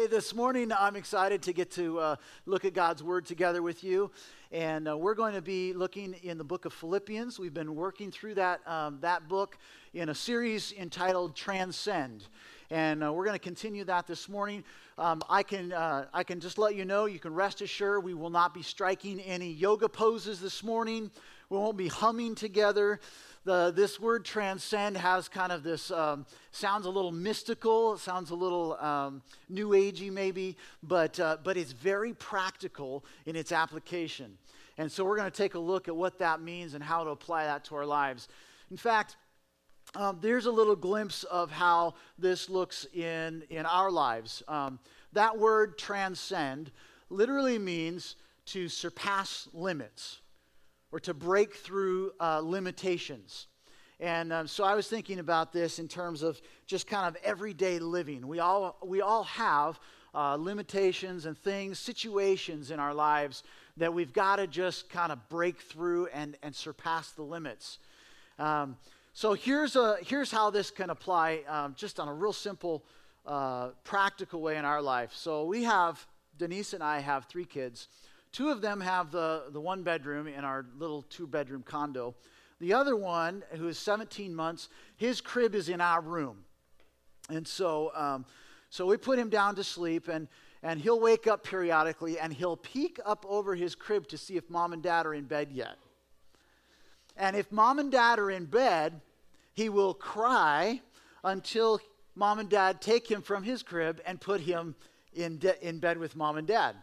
Hey, this morning I'm excited to get to uh, look at God's Word together with you. And uh, we're going to be looking in the book of Philippians. We've been working through that, um, that book in a series entitled Transcend. And uh, we're going to continue that this morning. Um, I, can, uh, I can just let you know, you can rest assured we will not be striking any yoga poses this morning. We won't be humming together the, this word transcend has kind of this, um, sounds a little mystical, sounds a little um, new agey maybe, but, uh, but it's very practical in its application. And so we're going to take a look at what that means and how to apply that to our lives. In fact, um, there's a little glimpse of how this looks in, in our lives. Um, that word transcend literally means to surpass limits or to break through uh, limitations. And um, so I was thinking about this in terms of just kind of everyday living. We all, we all have uh, limitations and things, situations in our lives that we've got to just kind of break through and, and surpass the limits. Um, so here's, a, here's how this can apply um, just on a real simple, uh, practical way in our life. So we have, Denise and I have three kids. Two of them have the, the one bedroom in our little two bedroom condo. The other one, who is 17 months, his crib is in our room. And so, um, so we put him down to sleep, and, and he'll wake up periodically and he'll peek up over his crib to see if mom and dad are in bed yet. And if mom and dad are in bed, he will cry until mom and dad take him from his crib and put him in, de- in bed with mom and dad.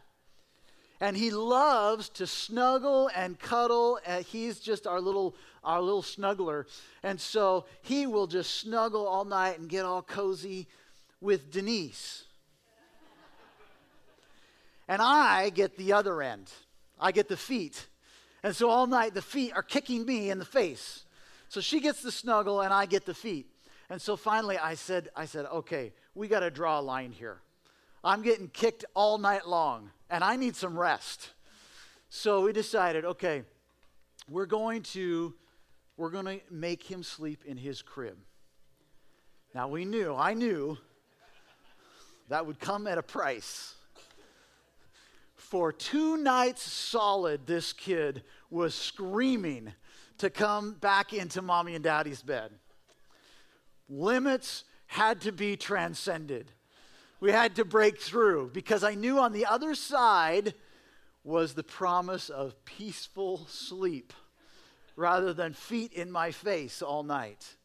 And he loves to snuggle and cuddle. And he's just our little, our little snuggler. And so he will just snuggle all night and get all cozy with Denise. and I get the other end. I get the feet. And so all night the feet are kicking me in the face. So she gets the snuggle and I get the feet. And so finally I said, I said, okay, we got to draw a line here. I'm getting kicked all night long and I need some rest. So we decided, okay, we're going to we're going to make him sleep in his crib. Now we knew, I knew that would come at a price. For two nights solid, this kid was screaming to come back into mommy and daddy's bed. Limits had to be transcended we had to break through because I knew on the other side was the promise of peaceful sleep rather than feet in my face all night.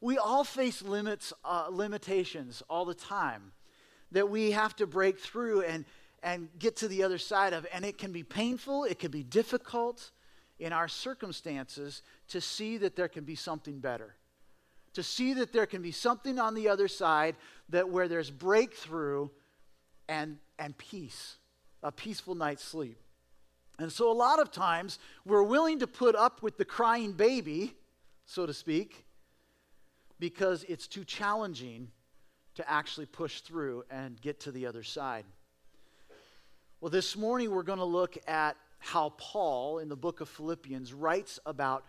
We all face limits, uh, limitations all the time that we have to break through and, and get to the other side of. And it can be painful, it can be difficult in our circumstances to see that there can be something better to see that there can be something on the other side that where there's breakthrough and, and peace, a peaceful night's sleep. And so a lot of times we're willing to put up with the crying baby, so to speak, because it's too challenging to actually push through and get to the other side. Well, this morning we're going to look at how Paul in the book of Philippians writes about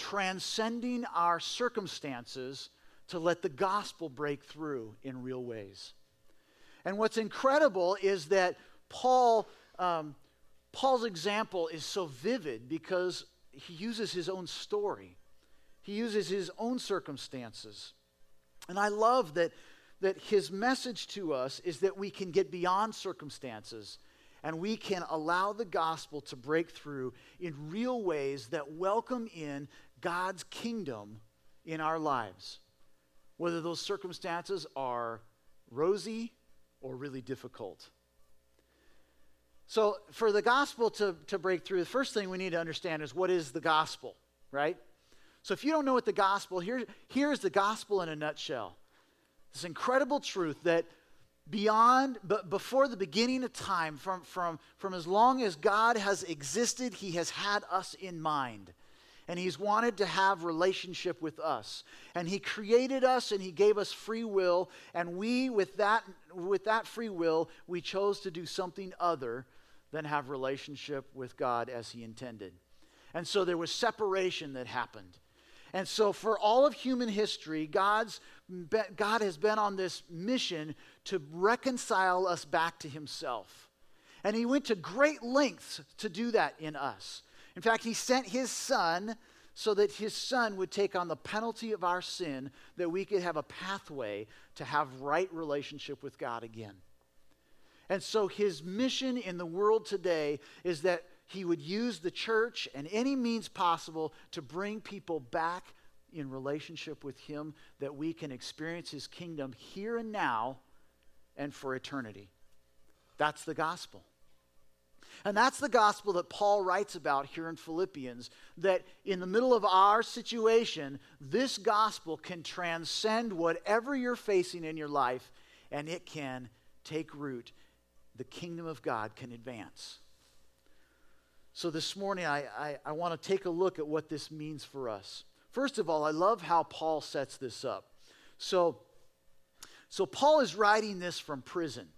transcending our circumstances to let the gospel break through in real ways. And what's incredible is that Paul, um, Paul's example is so vivid because he uses his own story. He uses his own circumstances. And I love that, that his message to us is that we can get beyond circumstances and we can allow the gospel to break through in real ways that welcome in God's kingdom in our lives, whether those circumstances are rosy or really difficult. So, for the gospel to, to break through, the first thing we need to understand is what is the gospel, right? So, if you don't know what the gospel, here, here's the gospel in a nutshell. This incredible truth that beyond, but before the beginning of time, from, from, from as long as God has existed, He has had us in mind and he's wanted to have relationship with us and he created us and he gave us free will and we with that with that free will we chose to do something other than have relationship with god as he intended and so there was separation that happened and so for all of human history god's God has been on this mission to reconcile us back to himself. And he went to great lengths to do that in us. In fact, he sent his son so that his son would take on the penalty of our sin, that we could have a pathway to have right relationship with God again. And so his mission in the world today is that he would use the church and any means possible to bring people back in relationship with him that we can experience his kingdom here and now and for eternity. That's the gospel. And that's the gospel that Paul writes about here in Philippians that in the middle of our situation, this gospel can transcend whatever you're facing in your life and it can take root. The kingdom of God can advance. So this morning, I, I, I want to take a look at what this means for us. First of all, I love how Paul sets this up. So, so Paul is writing this from prison.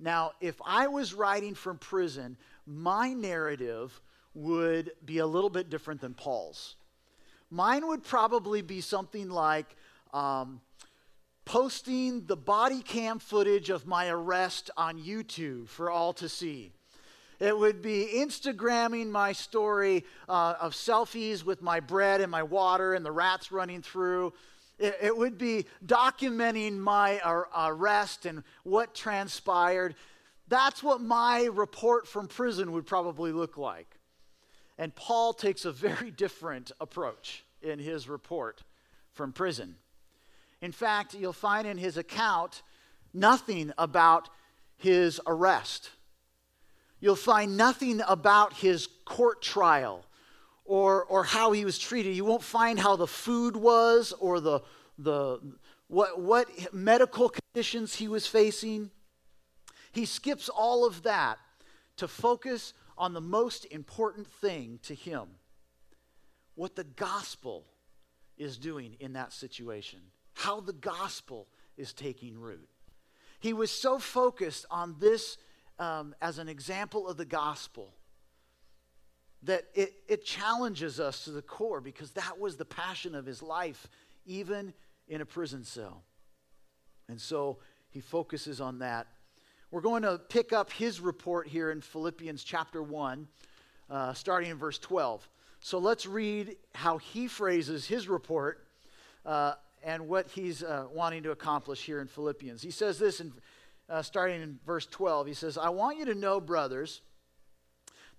Now, if I was writing from prison, my narrative would be a little bit different than Paul's. Mine would probably be something like um, posting the body cam footage of my arrest on YouTube for all to see. It would be Instagramming my story uh, of selfies with my bread and my water and the rats running through. It, it would be documenting my arrest and what transpired. That's what my report from prison would probably look like. And Paul takes a very different approach in his report from prison. In fact, you'll find in his account nothing about his arrest. You'll find nothing about his court trial or, or how he was treated. You won't find how the food was or the, the, what, what medical conditions he was facing. He skips all of that to focus on the most important thing to him what the gospel is doing in that situation, how the gospel is taking root. He was so focused on this um, as an example of the gospel that it, it challenges us to the core because that was the passion of his life, even in a prison cell. And so he focuses on that. We're going to pick up his report here in Philippians chapter 1, uh, starting in verse 12. So let's read how he phrases his report uh, and what he's uh, wanting to accomplish here in Philippians. He says this in, uh, starting in verse 12. He says, I want you to know, brothers,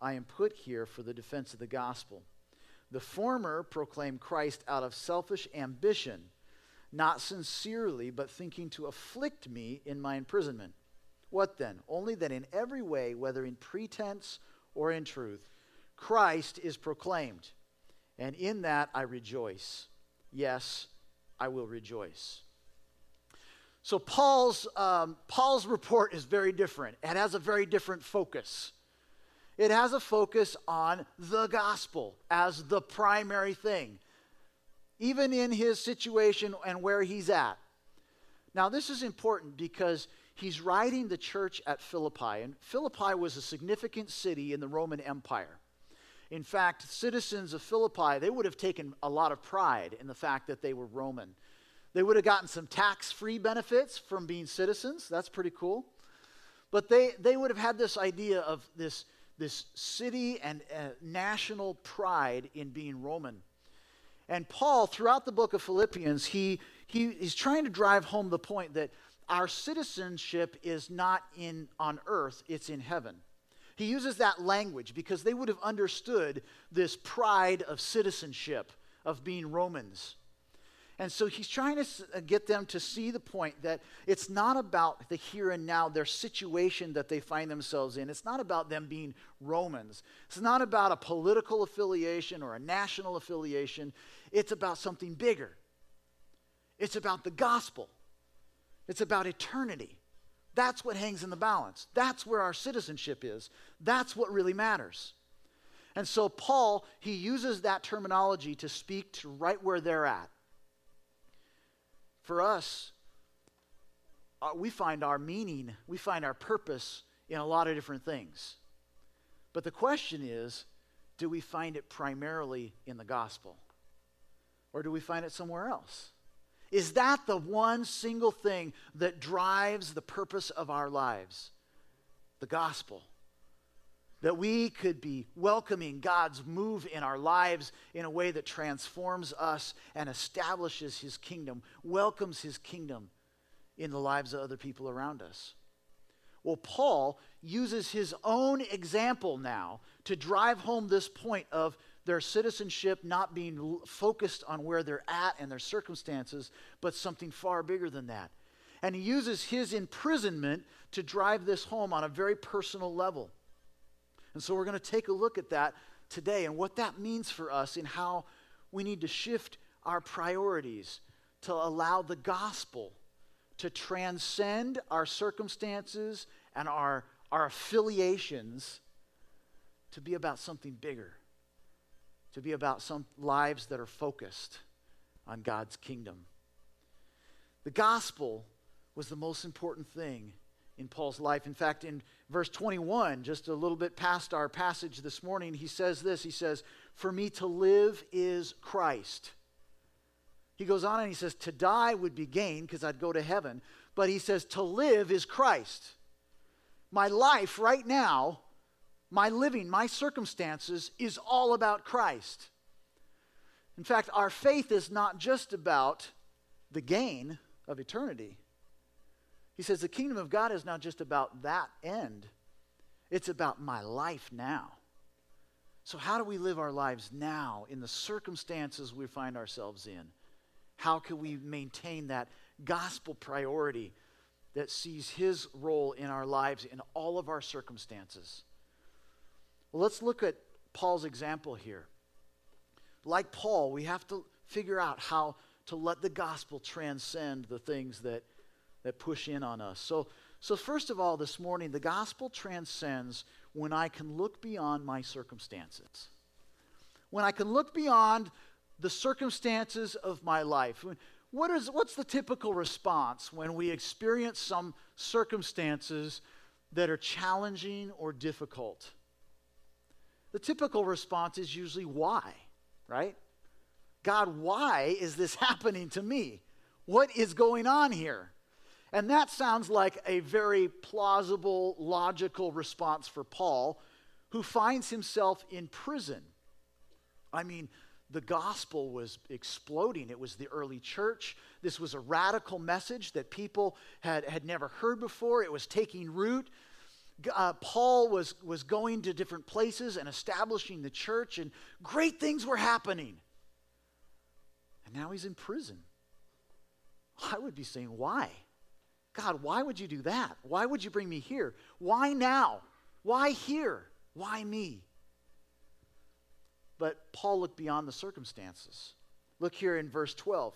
I am put here for the defense of the gospel. The former proclaim Christ out of selfish ambition, not sincerely, but thinking to afflict me in my imprisonment. What then? Only that in every way, whether in pretense or in truth, Christ is proclaimed. And in that I rejoice. Yes, I will rejoice. So Paul's, um, Paul's report is very different. It has a very different focus. It has a focus on the gospel as the primary thing, even in his situation and where he's at. Now, this is important because he's writing the church at Philippi, and Philippi was a significant city in the Roman Empire. In fact, citizens of Philippi, they would have taken a lot of pride in the fact that they were Roman. They would have gotten some tax free benefits from being citizens. That's pretty cool. But they, they would have had this idea of this this city and uh, national pride in being Roman. And Paul, throughout the book of Philippians, he, he, he's trying to drive home the point that our citizenship is not in, on earth, it's in heaven. He uses that language because they would have understood this pride of citizenship, of being Romans. And so he's trying to uh, get them to see the point that it's not about the here and now, their situation that they find themselves in. It's not about them being Romans. It's not about a political affiliation or a national affiliation. It's about something bigger. It's about the gospel. It's about eternity. That's what hangs in the balance. That's where our citizenship is. That's what really matters. And so Paul, he uses that terminology to speak to right where they're at. For us, uh, we find our meaning, we find our purpose in a lot of different things. But the question is do we find it primarily in the gospel? Or do we find it somewhere else? Is that the one single thing that drives the purpose of our lives? The gospel. That we could be welcoming God's move in our lives in a way that transforms us and establishes His kingdom, welcomes His kingdom in the lives of other people around us. Well, Paul uses his own example now to drive home this point of their citizenship not being focused on where they're at and their circumstances, but something far bigger than that. And he uses his imprisonment to drive this home on a very personal level. And so we're going to take a look at that today and what that means for us in how we need to shift our priorities to allow the gospel to transcend our circumstances and our, our affiliations to be about something bigger to be about some lives that are focused on God's kingdom. The gospel was the most important thing in Paul's life. In fact, in verse 21, just a little bit past our passage this morning, he says this He says, For me to live is Christ. He goes on and he says, To die would be gain because I'd go to heaven. But he says, To live is Christ. My life right now my living, my circumstances is all about Christ. In fact, our faith is not just about the gain of eternity. He says the kingdom of God is not just about that end, it's about my life now. So, how do we live our lives now in the circumstances we find ourselves in? How can we maintain that gospel priority that sees His role in our lives in all of our circumstances? Well, let's look at Paul's example here. Like Paul, we have to figure out how to let the gospel transcend the things that, that push in on us. So, so, first of all, this morning, the gospel transcends when I can look beyond my circumstances. When I can look beyond the circumstances of my life. What is, what's the typical response when we experience some circumstances that are challenging or difficult? the typical response is usually why, right? God, why is this happening to me? What is going on here? And that sounds like a very plausible, logical response for Paul, who finds himself in prison. I mean, the gospel was exploding. It was the early church. This was a radical message that people had, had never heard before. It was taking root uh, Paul was, was going to different places and establishing the church, and great things were happening. And now he's in prison. I would be saying, Why? God, why would you do that? Why would you bring me here? Why now? Why here? Why me? But Paul looked beyond the circumstances. Look here in verse 12.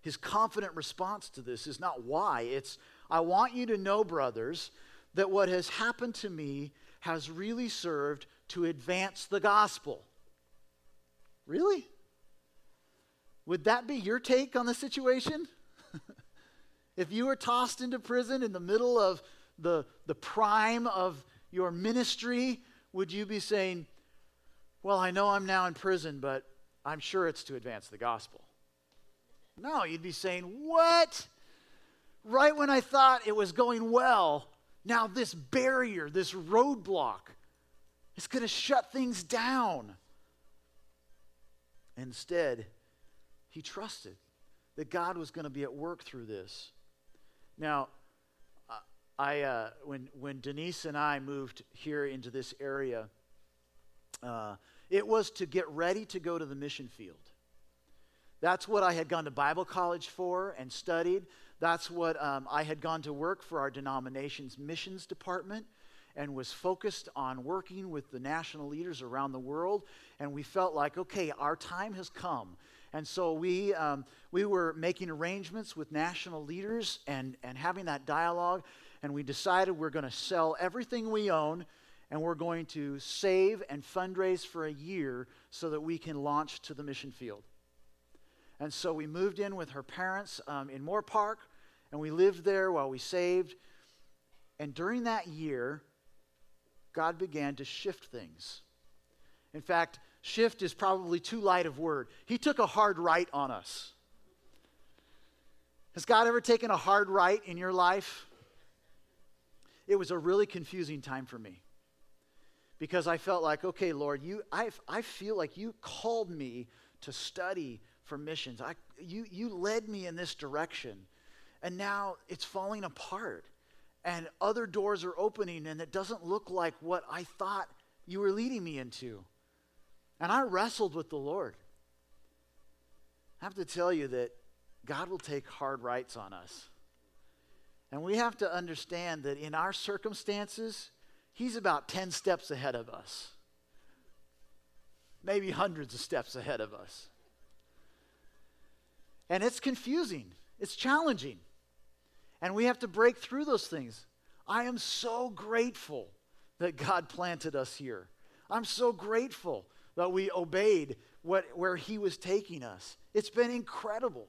His confident response to this is not why, it's, I want you to know, brothers, that what has happened to me has really served to advance the gospel. Really? Would that be your take on the situation? If you were tossed into prison in the middle of the, the prime of your ministry, would you be saying, Well, I know I'm now in prison, but I'm sure it's to advance the gospel? No, you'd be saying, What? Right when I thought it was going well, now, this barrier, this roadblock, is going to shut things down. Instead, he trusted that God was going to be at work through this. Now, I, uh, when, when Denise and I moved here into this area, uh, it was to get ready to go to the mission field. That's what I had gone to Bible college for and studied. That's what um, I had gone to work for our denomination's missions department and was focused on working with the national leaders around the world. And we felt like, okay, our time has come. And so we, um, we were making arrangements with national leaders and, and having that dialogue. And we decided we're going to sell everything we own and we're going to save and fundraise for a year so that we can launch to the mission field. And so we moved in with her parents um, in Moorpark, and we lived there while we saved. And during that year, God began to shift things. In fact, shift is probably too light of word. He took a hard right on us. Has God ever taken a hard right in your life? It was a really confusing time for me because I felt like, okay, Lord, you, I, I feel like you called me to study for missions. I, you, you led me in this direction, and now it's falling apart, and other doors are opening, and it doesn't look like what I thought you were leading me into. And I wrestled with the Lord. I have to tell you that God will take hard rights on us. And we have to understand that in our circumstances, He's about 10 steps ahead of us, maybe hundreds of steps ahead of us. And it's confusing, it's challenging. And we have to break through those things. I am so grateful that God planted us here. I'm so grateful that we obeyed what, where He was taking us. It's been incredible.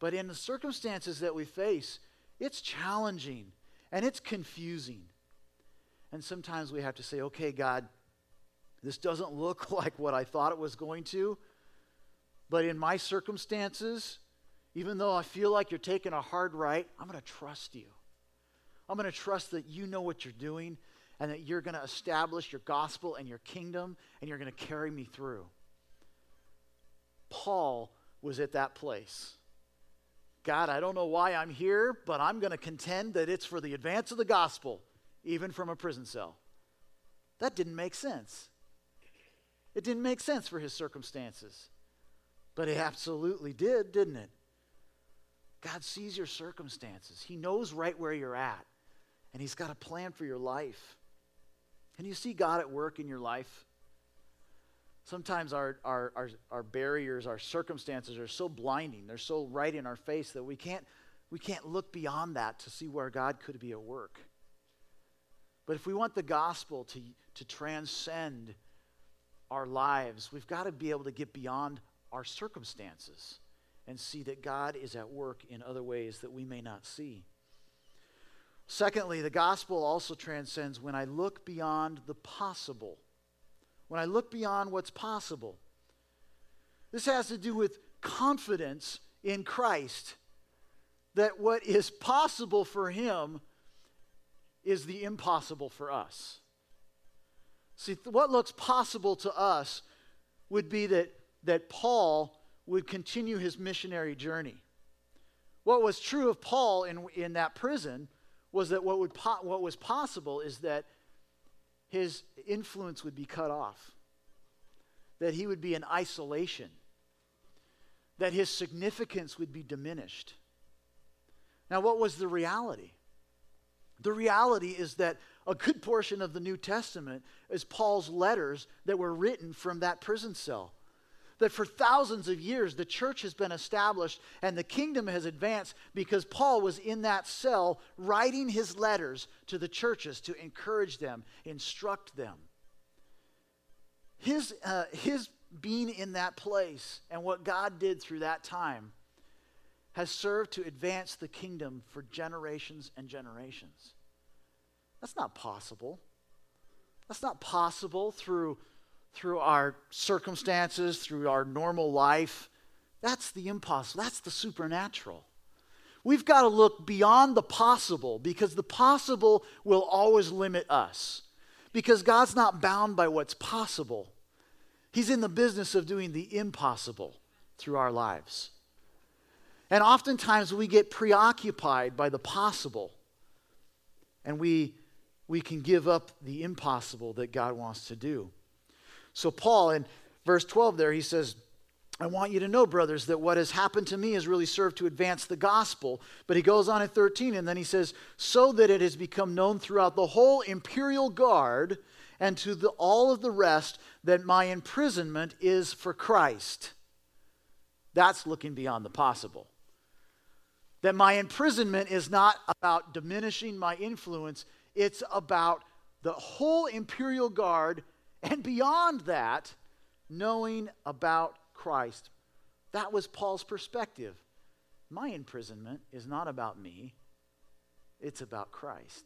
But in the circumstances that we face, it's challenging and it's confusing. And sometimes we have to say, okay, God, this doesn't look like what I thought it was going to. But in my circumstances, even though I feel like you're taking a hard right, I'm going to trust you. I'm going to trust that you know what you're doing and that you're going to establish your gospel and your kingdom and you're going to carry me through. Paul was at that place. God, I don't know why I'm here, but I'm going to contend that it's for the advance of the gospel even from a prison cell. That didn't make sense. It didn't make sense for his circumstances. But it absolutely did, didn't it? God sees your circumstances, He knows right where you're at, and He's got a plan for your life. Can you see God at work in your life? Sometimes our, our, our, our barriers, our circumstances are so blinding, they're so right in our face that we can't, we can't look beyond that to see where God could be at work. But if we want the gospel to, to transcend our lives, we've got to be able to get beyond our circumstances and see that God is at work in other ways that we may not see. Secondly, the gospel also transcends when I look beyond the possible. When I look beyond what's possible. This has to do with confidence in Christ that what is possible for him is the impossible for us. See, what looks possible to us would be that, that Paul would continue his missionary journey. What was true of Paul in, in that prison was that what, would po- what was possible is that his influence would be cut off, that he would be in isolation, that his significance would be diminished. Now, what was the reality? The reality is that a good portion of the New Testament is Paul's letters that were written from that prison cell. That for thousands of years the church has been established and the kingdom has advanced because Paul was in that cell writing his letters to the churches to encourage them, instruct them. His, uh, his being in that place and what God did through that time has served to advance the kingdom for generations and generations. That's not possible. That's not possible through, through our circumstances, through our normal life. That's the impossible. That's the supernatural. We've got to look beyond the possible because the possible will always limit us. Because God's not bound by what's possible, He's in the business of doing the impossible through our lives. And oftentimes we get preoccupied by the possible and we, we can give up the impossible that God wants to do. So, Paul in verse 12 there, he says, I want you to know, brothers, that what has happened to me has really served to advance the gospel. But he goes on in 13, and then he says, So that it has become known throughout the whole imperial guard and to the, all of the rest that my imprisonment is for Christ. That's looking beyond the possible. That my imprisonment is not about diminishing my influence, it's about the whole imperial guard and beyond that, knowing about Christ. That was Paul's perspective. My imprisonment is not about me, it's about Christ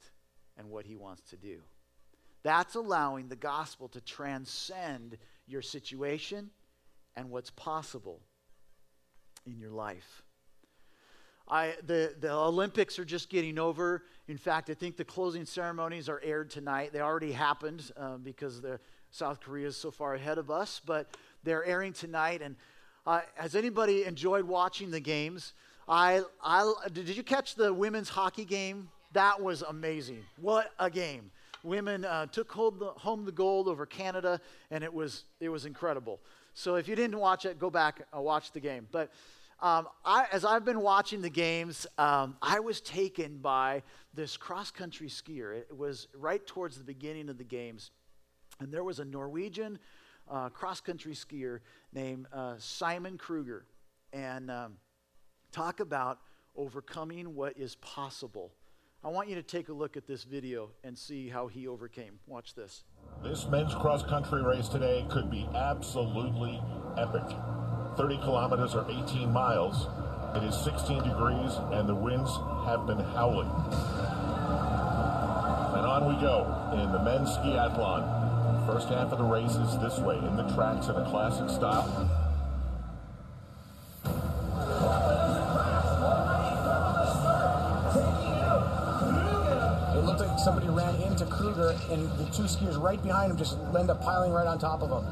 and what he wants to do. That's allowing the gospel to transcend your situation and what's possible in your life. I, the, the Olympics are just getting over. In fact, I think the closing ceremonies are aired tonight. They already happened uh, because the, South Korea is so far ahead of us, but they're airing tonight. And uh, has anybody enjoyed watching the games? I, I, did you catch the women's hockey game? That was amazing. What a game. Women uh, took the, home the gold over Canada, and it was, it was incredible. So if you didn't watch it, go back and watch the game. But um, I, as I've been watching the games, um, I was taken by this cross country skier. It was right towards the beginning of the games. And there was a Norwegian uh, cross country skier named uh, Simon Kruger. And um, talk about overcoming what is possible. I want you to take a look at this video and see how he overcame. Watch this. This men's cross country race today could be absolutely epic. 30 kilometers or 18 miles. It is 16 degrees and the winds have been howling. And on we go in the men's skiathlon. First half of the race is this way in the tracks in a classic style. It looked like somebody ran into Kruger, and the two skiers right behind him just end up piling right on top of him.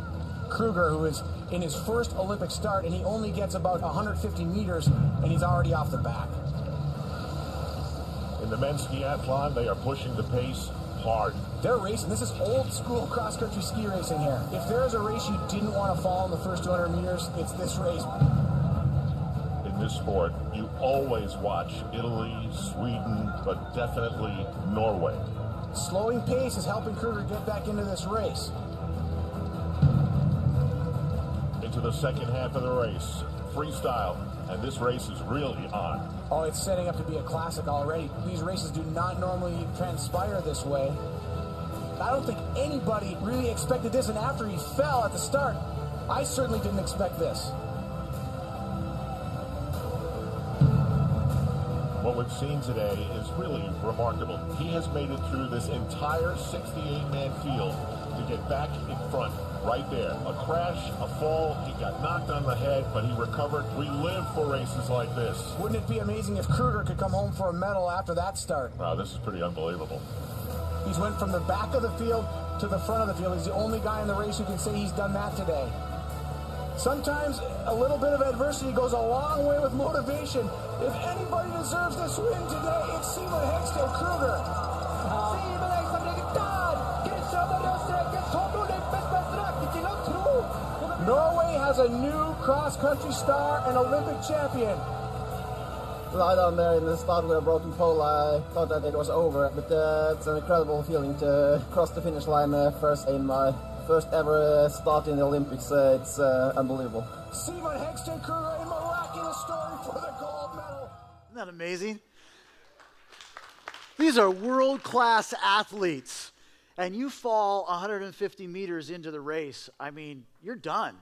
Kruger, who is in his first Olympic start, and he only gets about 150 meters, and he's already off the back. In the men's skiathlon, they are pushing the pace hard. They're racing. This is old school cross country ski racing here. If there is a race you didn't want to fall in the first 200 meters, it's this race. In this sport, you always watch Italy, Sweden, but definitely Norway. Slowing pace is helping Kruger get back into this race. Into the second half of the race, freestyle, and this race is really on. Oh, it's setting up to be a classic already. These races do not normally transpire this way. I don't think anybody really expected this, and after he fell at the start, I certainly didn't expect this. What we've seen today is really remarkable. He has made it through this entire 68-man field to get back in front right there. A crash, a fall, he got knocked on the head, but he recovered. We live for races like this. Wouldn't it be amazing if Kruger could come home for a medal after that start? Wow, this is pretty unbelievable. He's went from the back of the field to the front of the field. He's the only guy in the race who can say he's done that today. Sometimes a little bit of adversity goes a long way with motivation. If anybody deserves this win today, it's Simon Hegstad Kruger. Norway has a new cross country star and Olympic champion. Lie down there in the start with a broken pole. I thought that it was over, but uh, it's an incredible feeling to cross the finish line uh, first in my first ever uh, start in the Olympics. Uh, it's uh, unbelievable. Simon Hegstad Kruger, a miraculous story for the gold medal. Isn't that amazing? These are world class athletes. And you fall 150 meters into the race, I mean, you're done.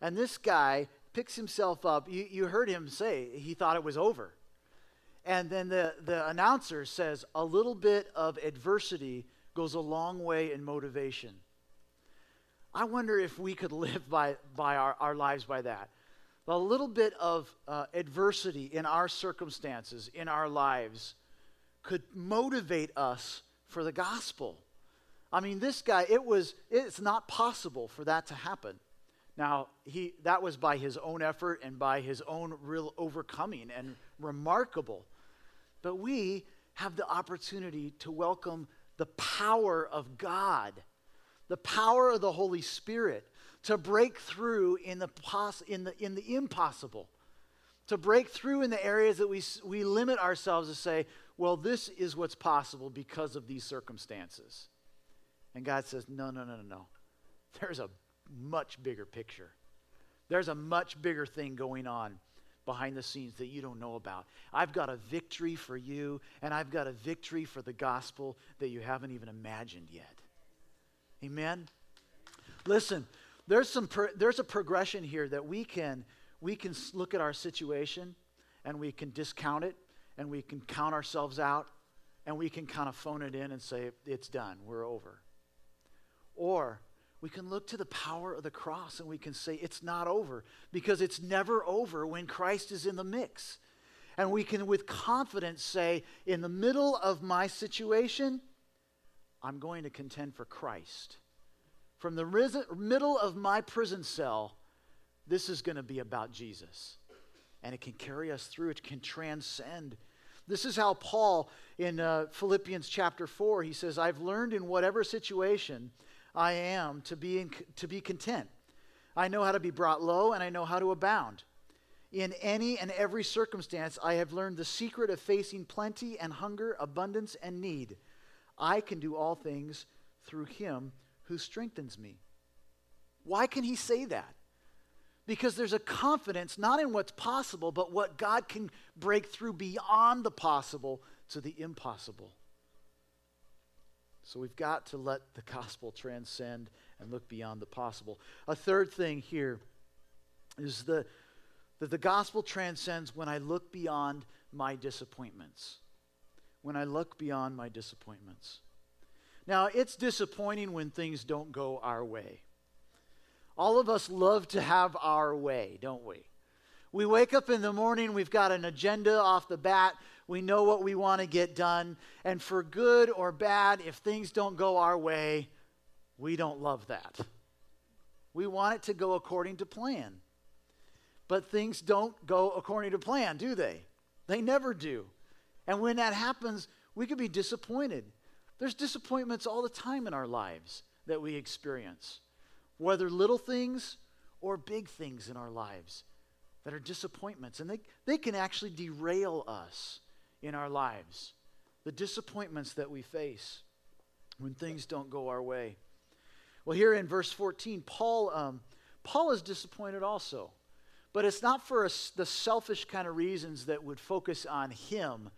And this guy picks himself up. You, you heard him say he thought it was over. And then the, the announcer says, a little bit of adversity goes a long way in motivation. I wonder if we could live by, by our, our lives by that. A little bit of uh, adversity in our circumstances, in our lives, could motivate us for the gospel. I mean, this guy, it was, it's not possible for that to happen. Now, he, that was by his own effort and by his own real overcoming and remarkable. But we have the opportunity to welcome the power of God, the power of the Holy Spirit to break through in the, in the, in the impossible, to break through in the areas that we, we limit ourselves to say, well, this is what's possible because of these circumstances. And God says, no, no, no, no, no. There's a much bigger picture. There's a much bigger thing going on behind the scenes that you don't know about. I've got a victory for you, and I've got a victory for the gospel that you haven't even imagined yet. Amen? Listen, there's, some pro- there's a progression here that we can, we can look at our situation and we can discount it and we can count ourselves out and we can kind of phone it in and say, it's done, we're over. Or we can look to the power of the cross and we can say it's not over because it's never over when Christ is in the mix. And we can, with confidence, say, in the middle of my situation, I'm going to contend for Christ. From the risen, middle of my prison cell, this is going to be about Jesus. And it can carry us through, it can transcend. This is how Paul in uh, Philippians chapter 4, he says, I've learned in whatever situation I am to be, in, to be content. I know how to be brought low and I know how to abound. In any and every circumstance, I have learned the secret of facing plenty and hunger, abundance and need. I can do all things through him who strengthens me. Why can he say that? Because there's a confidence not in what's possible, but what God can break through beyond the possible to the impossible. So we've got to let the gospel transcend and look beyond the possible. A third thing here is the, that the gospel transcends when I look beyond my disappointments. When I look beyond my disappointments. Now, it's disappointing when things don't go our way. All of us love to have our way, don't we? We wake up in the morning, we've got an agenda off the bat, we know what we want to get done. And for good or bad, if things don't go our way, we don't love that. We want it to go according to plan. But things don't go according to plan, do they? They never do. And when that happens, we can be disappointed. There's disappointments all the time in our lives that we experience, whether little things or big things in our lives that are disappointments. And they, they can actually derail us in our lives, the disappointments that we face when things don't go our way. Well, here in verse 14, Paul, um, Paul is disappointed also. But it's not for a, the selfish kind of reasons that would focus on him.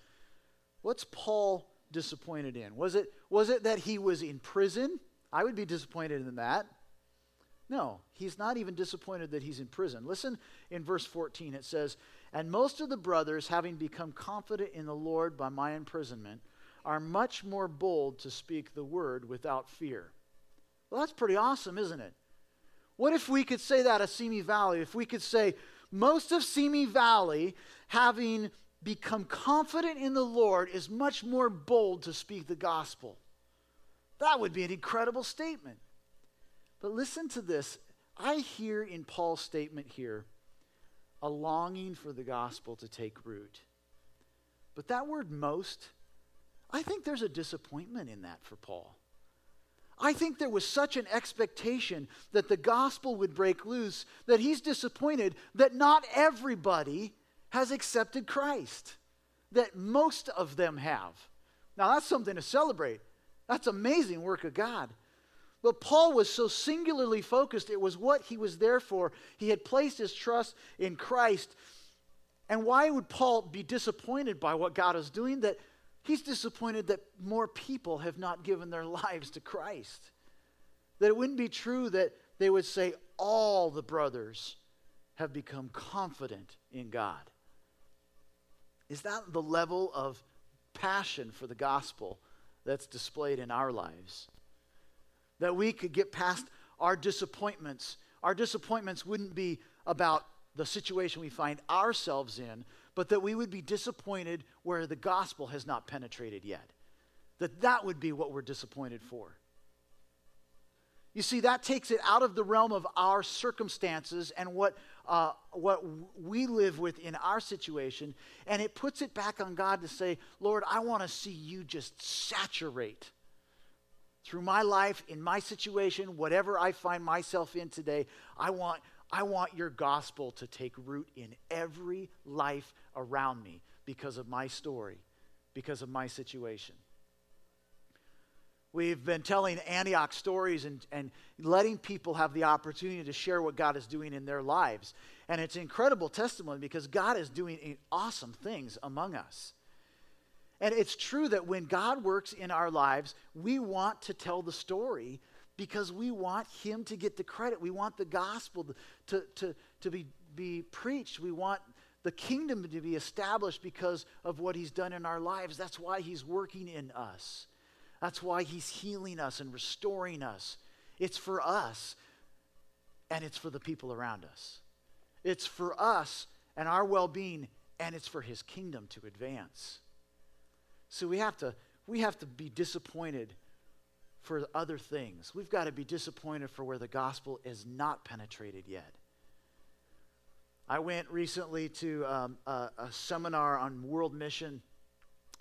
What's Paul disappointed in? Was it, was it that he was in prison? I would be disappointed in that. No, he's not even disappointed that he's in prison. Listen in verse 14. It says, and most of the brothers, having become confident in the Lord by my imprisonment, are much more bold to speak the word without fear. Well, that's pretty awesome, isn't it? What if we could say that of Simi Valley? If we could say, most of Simi Valley, having become confident in the Lord, is much more bold to speak the gospel. That would be an incredible statement. But listen to this. I hear in Paul's statement here a longing for the gospel to take root. But that word most, I think there's a disappointment in that for Paul. I think there was such an expectation that the gospel would break loose that he's disappointed that not everybody has accepted Christ, that most of them have. Now, that's something to celebrate. That's amazing work of God. But Paul was so singularly focused, it was what he was there for. He had placed his trust in Christ. And why would Paul be disappointed by what God is doing? That he's disappointed that more people have not given their lives to Christ. That it wouldn't be true that they would say all the brothers have become confident in God. Is that the level of passion for the gospel that's displayed in our lives? That we could get past our disappointments. Our disappointments wouldn't be about the situation we find ourselves in, but that we would be disappointed where the gospel has not penetrated yet. That that would be what we're disappointed for. You see, that takes it out of the realm of our circumstances and what, uh, what we live with in our situation, and it puts it back on God to say, Lord, I want to see you just saturate through my life, in my situation, whatever I find myself in today, I want, I want your gospel to take root in every life around me because of my story, because of my situation. We've been telling Antioch stories and, and letting people have the opportunity to share what God is doing in their lives. And it's incredible testimony because God is doing awesome things among us. And it's true that when God works in our lives, we want to tell the story because we want Him to get the credit. We want the gospel to, to, to be, be preached. We want the kingdom to be established because of what He's done in our lives. That's why He's working in us. That's why He's healing us and restoring us. It's for us, and it's for the people around us. It's for us and our well being, and it's for His kingdom to advance. So we have to, we have to be disappointed for other things. We've got to be disappointed for where the gospel is not penetrated yet. I went recently to um, a, a, seminar on world mission,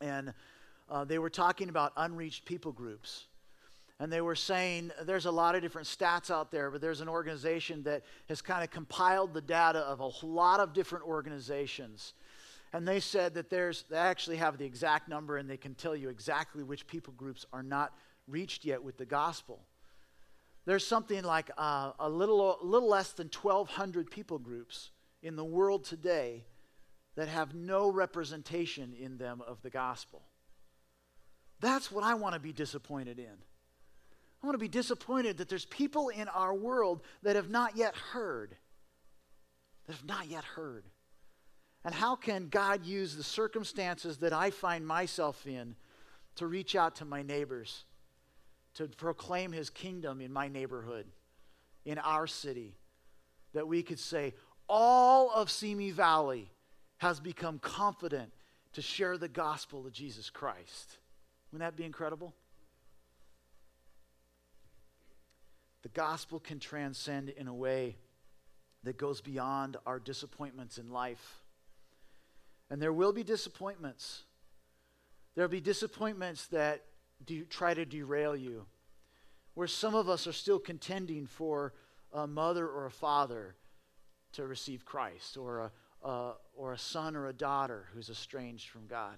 and uh, they were talking about unreached people groups. And they were saying there's a lot of different stats out there, but there's an organization that has kind of compiled the data of a lot of different organizations. And they said that there's, they actually have the exact number and they can tell you exactly which people groups are not reached yet with the gospel. There's something like uh, a little, a little less than 1,200 people groups in the world today that have no representation in them of the gospel. That's what I want to be disappointed in. I want to be disappointed that there's people in our world that have not yet heard. That have not yet heard. And how can God use the circumstances that I find myself in to reach out to my neighbors, to proclaim his kingdom in my neighborhood, in our city? That we could say, all of Simi Valley has become confident to share the gospel of Jesus Christ. Wouldn't that be incredible? The gospel can transcend in a way that goes beyond our disappointments in life. And there will be disappointments. There'll be disappointments that do, try to derail you, where some of us are still contending for a mother or a father to receive Christ, or a, uh, or a son or a daughter who's estranged from God.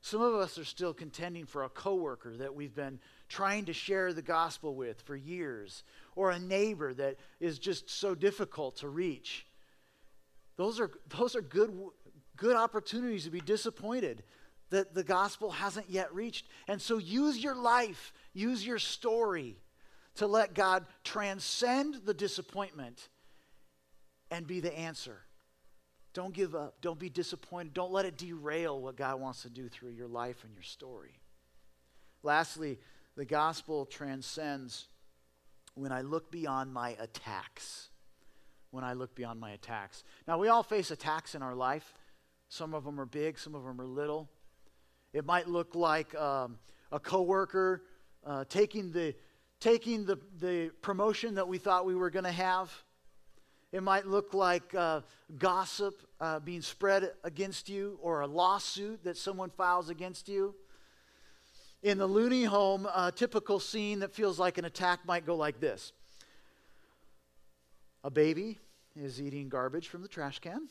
Some of us are still contending for a coworker that we've been trying to share the gospel with for years, or a neighbor that is just so difficult to reach. Those are, those are good, good opportunities to be disappointed that the gospel hasn't yet reached. And so use your life, use your story to let God transcend the disappointment and be the answer. Don't give up. Don't be disappointed. Don't let it derail what God wants to do through your life and your story. Lastly, the gospel transcends when I look beyond my attacks. When I look beyond my attacks. Now, we all face attacks in our life. Some of them are big, some of them are little. It might look like um, a coworker uh, taking the taking the, the promotion that we thought we were going to have it might look like uh, gossip uh, being spread against you or a lawsuit that someone files against you. In the loony home, a typical scene that feels like an attack might go like this A baby is eating garbage from the trash can.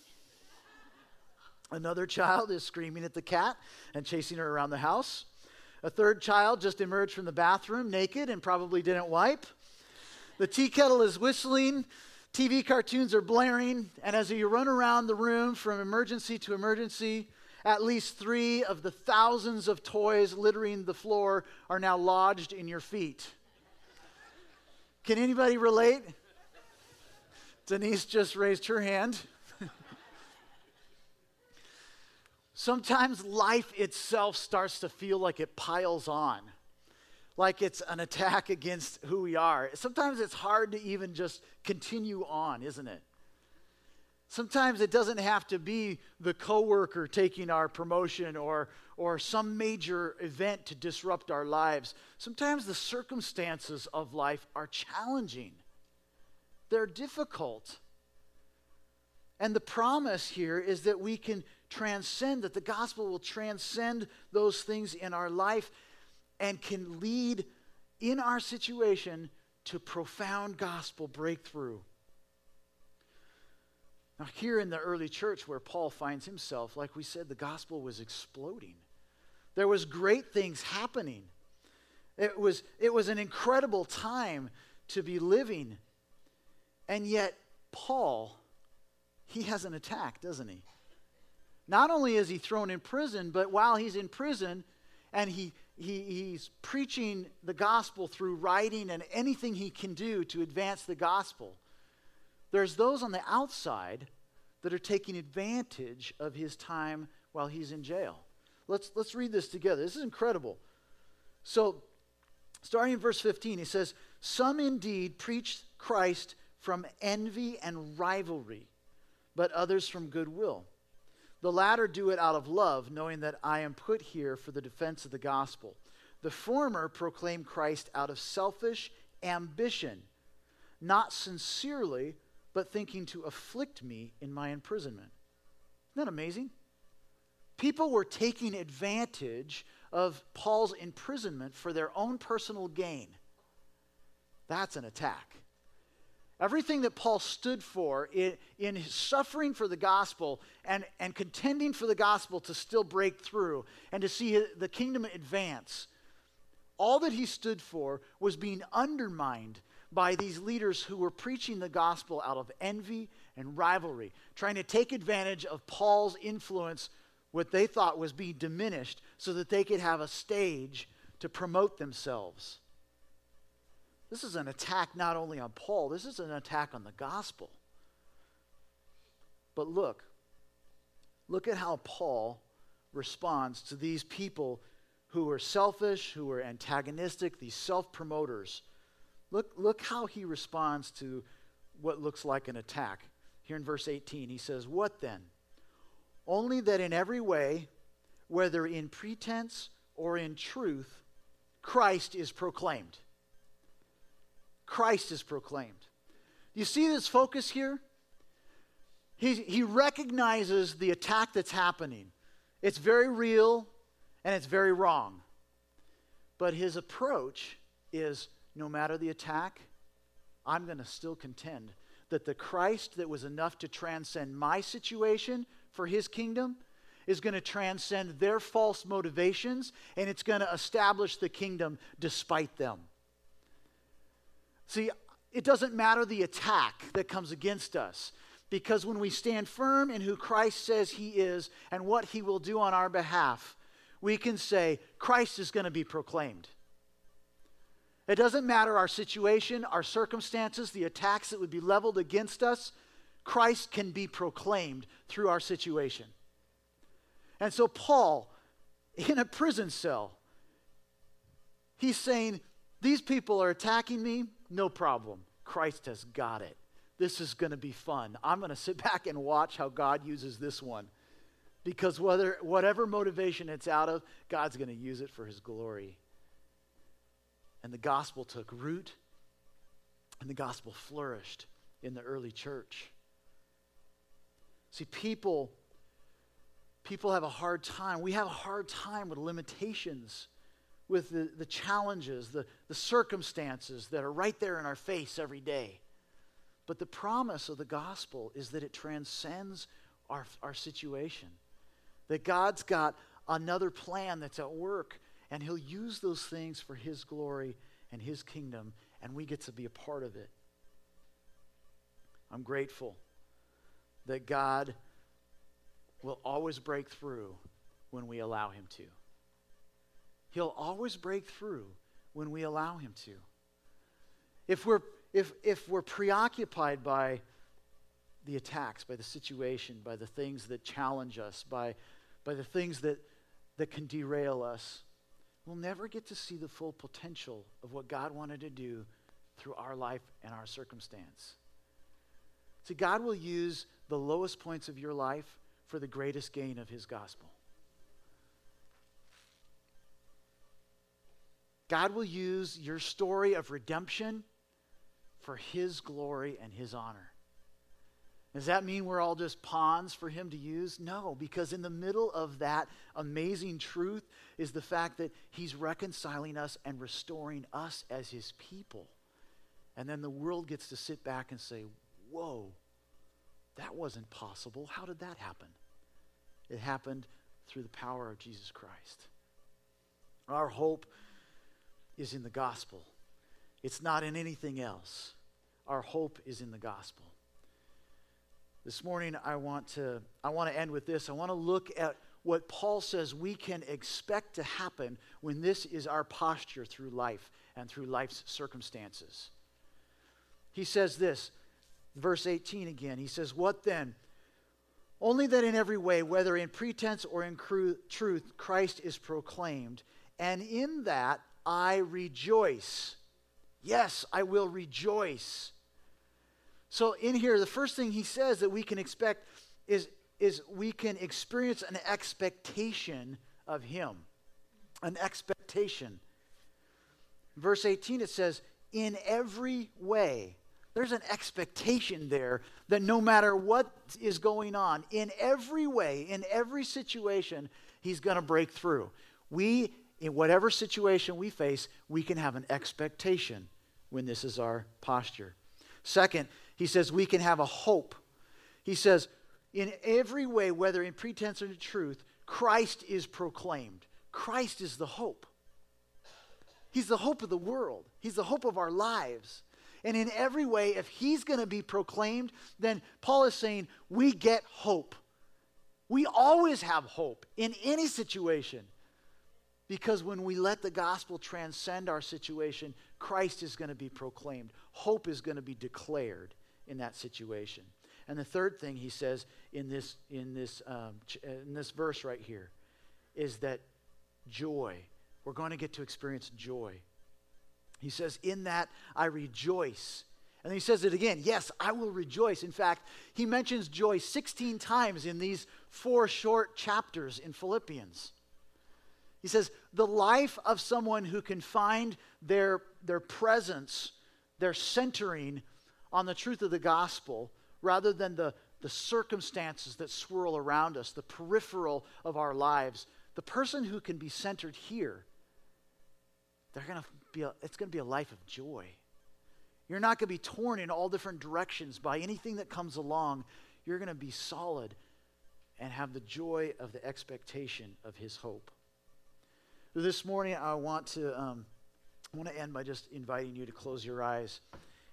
Another child is screaming at the cat and chasing her around the house. A third child just emerged from the bathroom naked and probably didn't wipe. The tea kettle is whistling TV cartoons are blaring, and as you run around the room from emergency to emergency, at least three of the thousands of toys littering the floor are now lodged in your feet. Can anybody relate? Denise just raised her hand. Sometimes life itself starts to feel like it piles on like it's an attack against who we are. Sometimes it's hard to even just continue on, isn't it? Sometimes it doesn't have to be the coworker taking our promotion or, or some major event to disrupt our lives. Sometimes the circumstances of life are challenging, they're difficult. And the promise here is that we can transcend, that the gospel will transcend those things in our life and can lead in our situation to profound gospel breakthrough. Now, here in the early church where Paul finds himself, like we said, the gospel was exploding. There was great things happening. It was, it was an incredible time to be living. And yet, Paul, he has an attack, doesn't he? Not only is he thrown in prison, but while he's in prison and he, he, he's preaching the gospel through writing and anything he can do to advance the gospel, there's those on the outside that are taking advantage of his time while he's in jail. Let's, let's read this together. This is incredible. So, starting in verse 15, he says, Some indeed preached Christ from envy and rivalry, but others from goodwill. The latter do it out of love, knowing that I am put here for the defense of the gospel. The former proclaim Christ out of selfish ambition, not sincerely, but thinking to afflict me in my imprisonment. Isn't that amazing? People were taking advantage of Paul's imprisonment for their own personal gain. That's an attack. Everything that Paul stood for in, in his suffering for the gospel and, and contending for the gospel to still break through and to see the kingdom advance, all that he stood for was being undermined by these leaders who were preaching the gospel out of envy and rivalry, trying to take advantage of Paul's influence, what they thought was being diminished, so that they could have a stage to promote themselves. This is an attack not only on Paul, this is an attack on the gospel. But look, look at how Paul responds to these people who are selfish, who are antagonistic, these self promoters. Look, look how he responds to what looks like an attack. Here in verse 18, he says, What then? Only that in every way, whether in pretense or in truth, Christ is proclaimed. Christ is proclaimed. You see this focus here? He, he recognizes the attack that's happening. It's very real and it's very wrong. But his approach is no matter the attack, I'm going to still contend that the Christ that was enough to transcend my situation for his kingdom is going to transcend their false motivations and it's going to establish the kingdom despite them. See, it doesn't matter the attack that comes against us because when we stand firm in who Christ says he is and what he will do on our behalf, we can say, Christ is going to be proclaimed. It doesn't matter our situation, our circumstances, the attacks that would be leveled against us, Christ can be proclaimed through our situation. And so, Paul, in a prison cell, he's saying, These people are attacking me. No problem. Christ has got it. This is going to be fun. I'm going to sit back and watch how God uses this one. Because whether, whatever motivation it's out of, God's going to use it for his glory. And the gospel took root, and the gospel flourished in the early church. See, people, people have a hard time. We have a hard time with limitations with the, the challenges, the, the circumstances that are right there in our face every day. But the promise of the gospel is that it transcends our, our situation. That God's got another plan that's at work, and He'll use those things for His glory and His kingdom, and we get to be a part of it. I'm grateful that God will always break through when we allow Him to. He'll always break through when we allow him to. If we're, if, if we're preoccupied by the attacks, by the situation, by the things that challenge us, by, by the things that, that can derail us, we'll never get to see the full potential of what God wanted to do through our life and our circumstance. See, God will use the lowest points of your life for the greatest gain of his gospel. God will use your story of redemption for His glory and His honor. Does that mean we're all just pawns for Him to use? No, because in the middle of that amazing truth is the fact that He's reconciling us and restoring us as His people. And then the world gets to sit back and say, Whoa, that wasn't possible. How did that happen? It happened through the power of Jesus Christ. Our hope is in the gospel. It's not in anything else. Our hope is in the gospel. This morning I want to I want to end with this. I want to look at what Paul says we can expect to happen when this is our posture through life and through life's circumstances. He says this, verse 18 again. He says, What then? Only that in every way, whether in pretense or in cru- truth, Christ is proclaimed, and in that I rejoice. Yes, I will rejoice. So, in here, the first thing he says that we can expect is, is we can experience an expectation of him. An expectation. Verse 18, it says, In every way, there's an expectation there that no matter what is going on, in every way, in every situation, he's going to break through. We, in whatever situation we face, we can have an expectation when this is our posture. Second, he says we can have a hope. He says, in every way, whether in pretense or in truth, Christ is proclaimed. Christ is the hope. He's the hope of the world, He's the hope of our lives. And in every way, if he's going to be proclaimed, then Paul is saying we get hope. We always have hope in any situation. Because when we let the gospel transcend our situation, Christ is going to be proclaimed. Hope is going to be declared in that situation. And the third thing he says in this, in this, um, in this verse right here is that joy, we're going to get to experience joy. He says, In that I rejoice. And he says it again Yes, I will rejoice. In fact, he mentions joy 16 times in these four short chapters in Philippians. He says, The life of someone who can find their, their presence, their centering on the truth of the gospel, rather than the, the circumstances that swirl around us, the peripheral of our lives. The person who can be centered here, they're to be a, it's going to be a life of joy. You're not going to be torn in all different directions by anything that comes along. You're going to be solid and have the joy of the expectation of his hope. This morning, I want to, um, I want to end by just inviting you to close your eyes,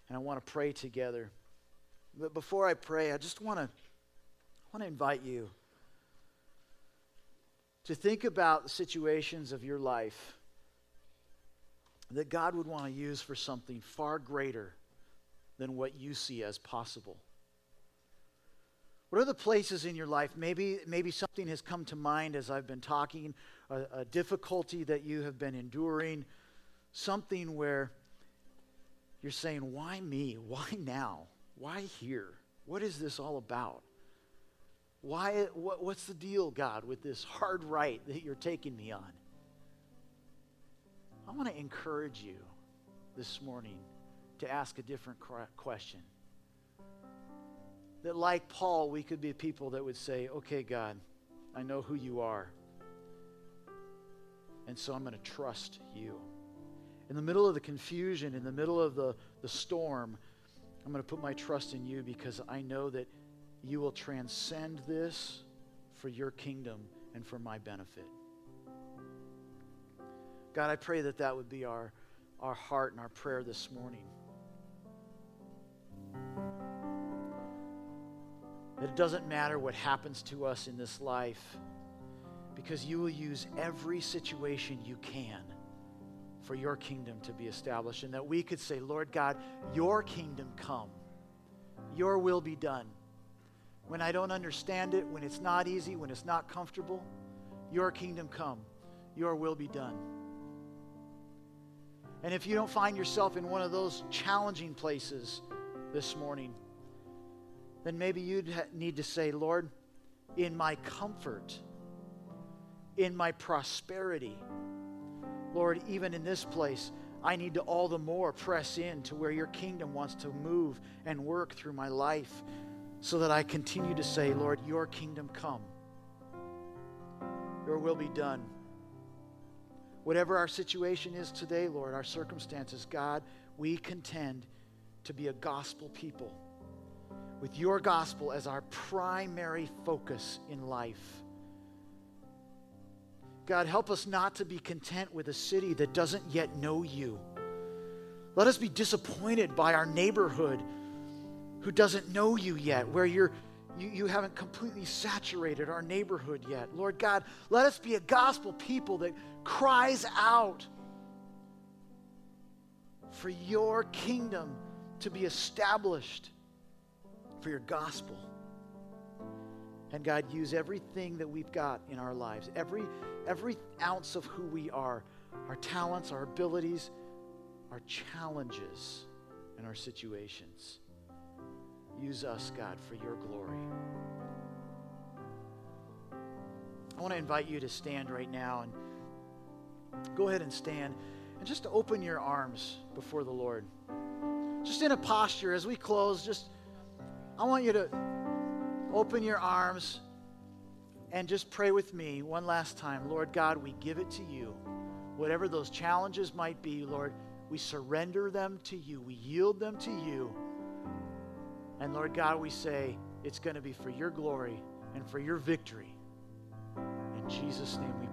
and I want to pray together. But before I pray, I just want to, I want to invite you to think about the situations of your life that God would want to use for something far greater than what you see as possible. What are the places in your life? Maybe, maybe something has come to mind as I've been talking, a, a difficulty that you have been enduring, something where you're saying, Why me? Why now? Why here? What is this all about? Why, what, what's the deal, God, with this hard right that you're taking me on? I want to encourage you this morning to ask a different question. That, like Paul, we could be people that would say, Okay, God, I know who you are. And so I'm going to trust you. In the middle of the confusion, in the middle of the, the storm, I'm going to put my trust in you because I know that you will transcend this for your kingdom and for my benefit. God, I pray that that would be our, our heart and our prayer this morning. That it doesn't matter what happens to us in this life, because you will use every situation you can for your kingdom to be established. And that we could say, Lord God, your kingdom come, your will be done. When I don't understand it, when it's not easy, when it's not comfortable, your kingdom come, your will be done. And if you don't find yourself in one of those challenging places this morning, then maybe you need to say, Lord, in my comfort, in my prosperity, Lord, even in this place, I need to all the more press in to where your kingdom wants to move and work through my life so that I continue to say, Lord, your kingdom come. Your will be done. Whatever our situation is today, Lord, our circumstances, God, we contend to be a gospel people with your gospel as our primary focus in life. God, help us not to be content with a city that doesn't yet know you. Let us be disappointed by our neighborhood who doesn't know you yet, where you're, you, you haven't completely saturated our neighborhood yet. Lord God, let us be a gospel people that cries out for your kingdom to be established, for your gospel. And God, use everything that we've got in our lives, every, every ounce of who we are, our talents, our abilities, our challenges, and our situations. Use us, God, for your glory. I want to invite you to stand right now and go ahead and stand and just open your arms before the Lord. Just in a posture as we close, just I want you to open your arms and just pray with me one last time. Lord God, we give it to you. Whatever those challenges might be, Lord, we surrender them to you. We yield them to you. And Lord God, we say it's going to be for your glory and for your victory. In Jesus' name we